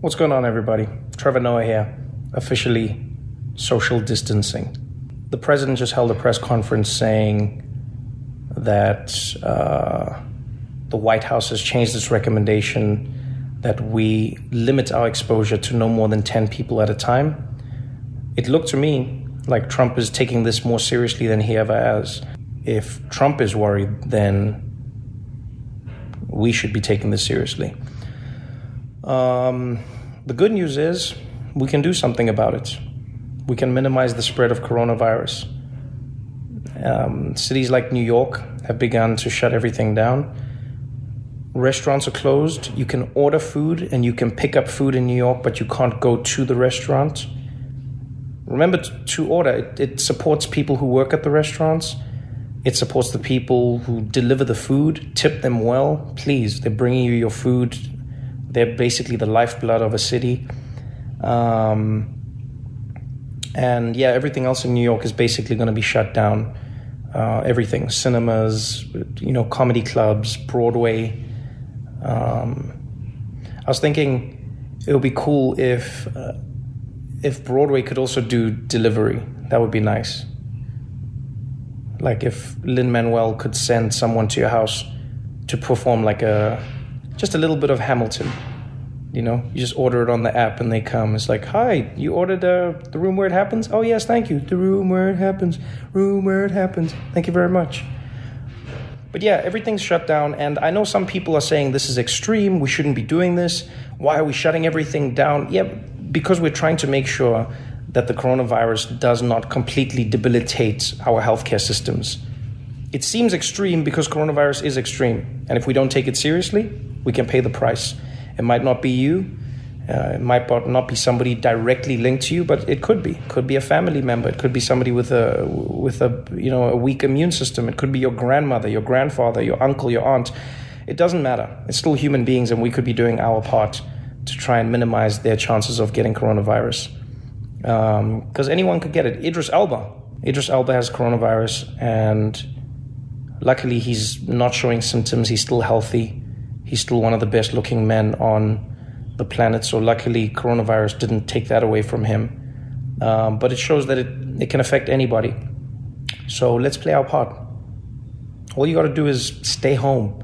What's going on, everybody? Trevor Noah here, officially social distancing. The president just held a press conference saying that uh, the White House has changed its recommendation that we limit our exposure to no more than 10 people at a time. It looked to me like Trump is taking this more seriously than he ever has. If Trump is worried, then we should be taking this seriously. Um, the good news is we can do something about it. We can minimize the spread of coronavirus. Um, cities like New York have begun to shut everything down. Restaurants are closed. You can order food and you can pick up food in New York, but you can't go to the restaurant. Remember to, order, it, it supports people who work at the restaurants. It supports the people who deliver the food. Tip them well, please. They're bringing you your food. They're basically the lifeblood of a city. Um, and yeah, everything else in New York is basically going to be shut down. Uh, everything, cinemas, you know, comedy clubs, Broadway. Um, I was thinking it would be cool if uh, if Broadway could also do delivery. That would be nice. Like if Lin Manuel could send someone to your house to perform like a just a little bit of Hamilton. You know, you just order it on the app and they come. It's like, hi, you ordered uh, the room where it happens? Oh, yes, thank you. The room where it happens. Room where it happens. Thank you very much. But yeah, everything's shut down. And I know some people are saying this is extreme. We shouldn't be doing this. Why are we shutting everything down? Yeah, because we're trying to make sure that the coronavirus does not completely debilitate our healthcare systems. It seems extreme because coronavirus is extreme. And if we don't take it seriously, we can pay the price. It might not be you. Uh, it might not be somebody directly linked to you, but it could be. It could be a family member. It could be somebody with a with a you know a weak immune system. It could be your grandmother, your grandfather, your uncle, your aunt. It doesn't matter. It's still human beings, and we could be doing our part to try and minimize their chances of getting coronavirus. Because um, anyone could get it. Idris Elba. Idris Elba has coronavirus, and luckily he's not showing symptoms. He's still healthy he's still one of the best looking men on the planet. So luckily, coronavirus didn't take that away from him. Um, but it shows that it, it can affect anybody. So let's play our part. All you got to do is stay home.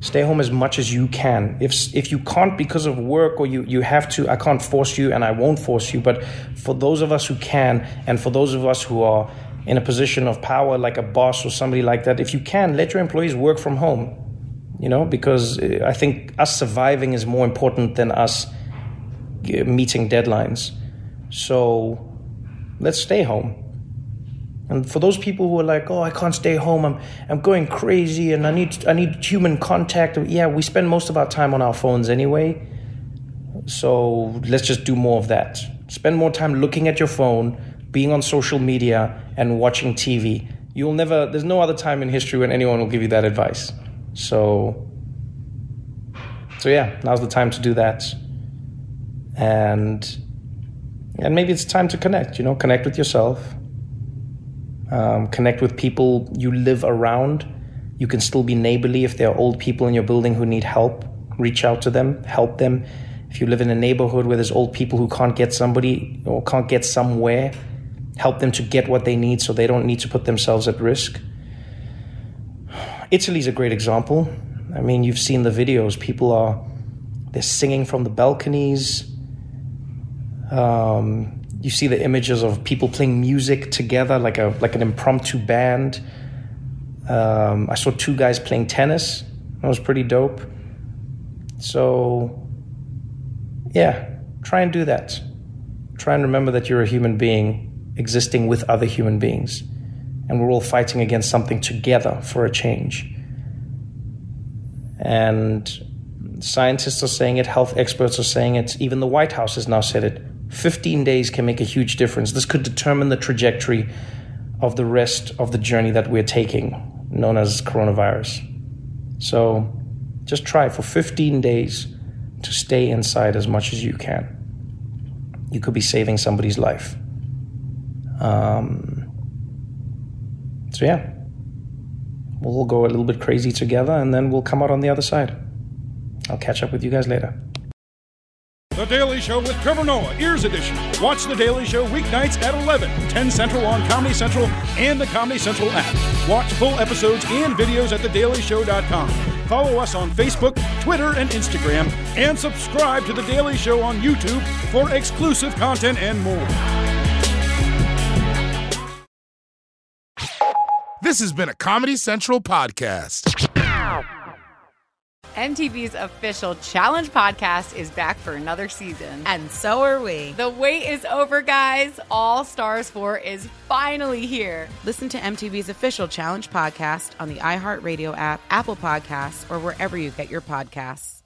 Stay home as much as you can. If if you can't because of work or you, you have to, I can't force you and I won't force you. But for those of us who can, and for those of us who are in a position of power, like a boss or somebody like that, if you can, let your employees work from home you know, because uh, I think us surviving is more important than us uh, meeting deadlines. So let's stay home. And for those people who are like, "Oh, I can't stay home. I'm I'm going crazy, and I need I need human contact." Yeah, we spend most of our time on our phones anyway. So let's just do more of that. Spend more time looking at your phone, being on social media, and watching TV. You'll never. There's no other time in history when anyone will give you that advice. So, so yeah, now's the time to do that. And and maybe it's time to connect. You know, connect with yourself. Um, connect with people you live around. You can still be neighborly if there are old people in your building who need help. Reach out to them, help them. If you live in a neighborhood where there's old people who can't get somebody or can't get somewhere, help them to get what they need so they don't need to put themselves at risk Italy's a great example. I mean, you've seen the videos. People are they're singing from the balconies. Um, you see the images of people playing music together, like a like an impromptu band. Um, I saw two guys playing tennis. That was pretty dope. So, yeah, try and do that. Try and remember that you're a human being existing with other human beings, and we're all fighting against something together for a change. And scientists are saying it, health experts are saying it, even the White House has now said it. 15 days can make a huge difference. This could determine the trajectory of the rest of the journey that we're taking, known as coronavirus. So just try for 15 days to stay inside as much as you can. You could be saving somebody's life. Um, so, yeah, we'll go a little bit crazy together and then we'll come out on the other side. I'll catch up with you guys later. The Daily Show with Trevor Noah, Ears Edition. Watch The Daily Show weeknights at 11, 10 Central on Comedy Central and the Comedy Central app. Watch full episodes and videos at thedailyshow.com. Follow us on Facebook, Twitter, and Instagram, and subscribe to The Daily Show on YouTube for exclusive content and more. This has been a Comedy Central podcast. MTV's official Challenge podcast is back for another season. And so are we. The wait is over, guys. All Stars 4 is finally here. Listen to MTV's official Challenge podcast on the iHeartRadio app, Apple Podcasts, or wherever you get your podcasts.